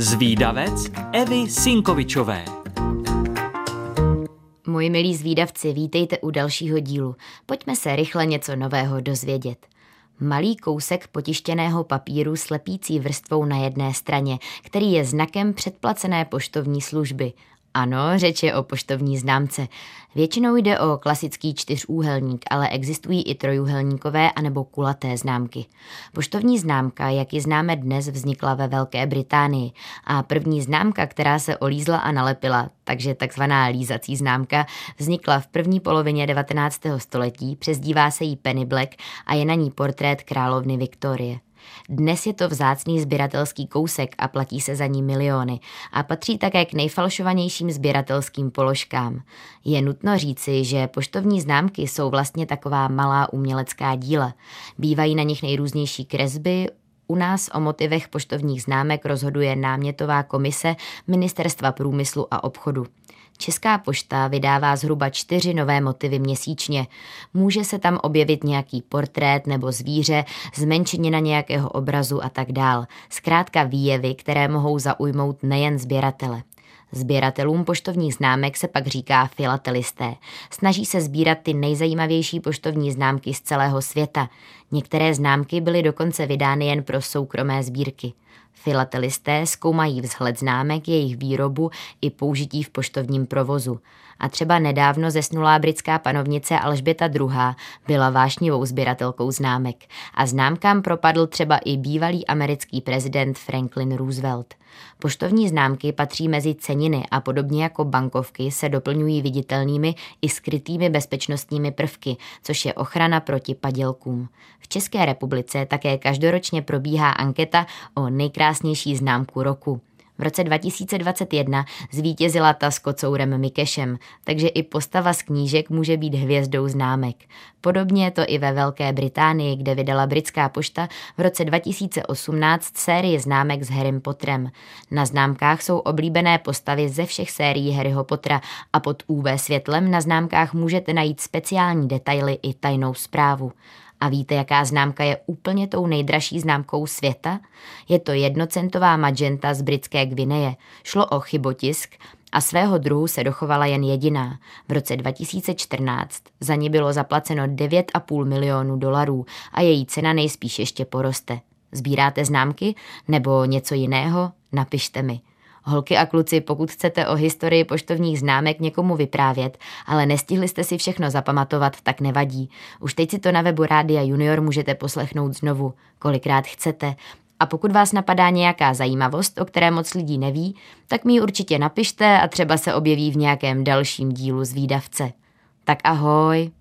Zvídavec Evy Sinkovičové Moji milí zvídavci, vítejte u dalšího dílu. Pojďme se rychle něco nového dozvědět. Malý kousek potištěného papíru slepící vrstvou na jedné straně, který je znakem předplacené poštovní služby ano, řeč je o poštovní známce. Většinou jde o klasický čtyřúhelník, ale existují i trojúhelníkové anebo kulaté známky. Poštovní známka, jak ji známe dnes, vznikla ve Velké Británii a první známka, která se olízla a nalepila, takže takzvaná lízací známka, vznikla v první polovině 19. století, přezdívá se jí Penny Black a je na ní portrét královny Viktorie. Dnes je to vzácný sběratelský kousek a platí se za ní miliony a patří také k nejfalšovanějším sběratelským položkám. Je nutno říci, že poštovní známky jsou vlastně taková malá umělecká díla. Bývají na nich nejrůznější kresby, u nás o motivech poštovních známek rozhoduje námětová komise Ministerstva průmyslu a obchodu. Česká pošta vydává zhruba čtyři nové motivy měsíčně. Může se tam objevit nějaký portrét nebo zvíře, zmenšenina nějakého obrazu a tak dál. Zkrátka výjevy, které mohou zaujmout nejen sběratele. Sběratelům poštovních známek se pak říká filatelisté. Snaží se sbírat ty nejzajímavější poštovní známky z celého světa. Některé známky byly dokonce vydány jen pro soukromé sbírky. Filatelisté zkoumají vzhled známek, jejich výrobu i použití v poštovním provozu. A třeba nedávno zesnulá britská panovnice Alžběta II. byla vášnivou sběratelkou známek a známkám propadl třeba i bývalý americký prezident Franklin Roosevelt. Poštovní známky patří mezi ceniny a podobně jako bankovky se doplňují viditelnými i skrytými bezpečnostními prvky, což je ochrana proti padělkům. V České republice také každoročně probíhá anketa o nejkrásnější známku roku. V roce 2021 zvítězila ta s kocourem Mikešem, takže i postava z knížek může být hvězdou známek. Podobně je to i ve Velké Británii, kde vydala britská pošta v roce 2018 sérii známek s Harrym Potterem. Na známkách jsou oblíbené postavy ze všech sérií Harryho Pottera a pod UV světlem na známkách můžete najít speciální detaily i tajnou zprávu. A víte, jaká známka je úplně tou nejdražší známkou světa? Je to jednocentová magenta z britské Gvineje. Šlo o chybotisk a svého druhu se dochovala jen jediná. V roce 2014 za ní bylo zaplaceno 9,5 milionů dolarů a její cena nejspíš ještě poroste. Sbíráte známky nebo něco jiného? Napište mi. Holky a kluci, pokud chcete o historii poštovních známek někomu vyprávět, ale nestihli jste si všechno zapamatovat, tak nevadí. Už teď si to na webu Rádia Junior můžete poslechnout znovu, kolikrát chcete. A pokud vás napadá nějaká zajímavost, o které moc lidí neví, tak mi ji určitě napište a třeba se objeví v nějakém dalším dílu z výdavce. Tak ahoj!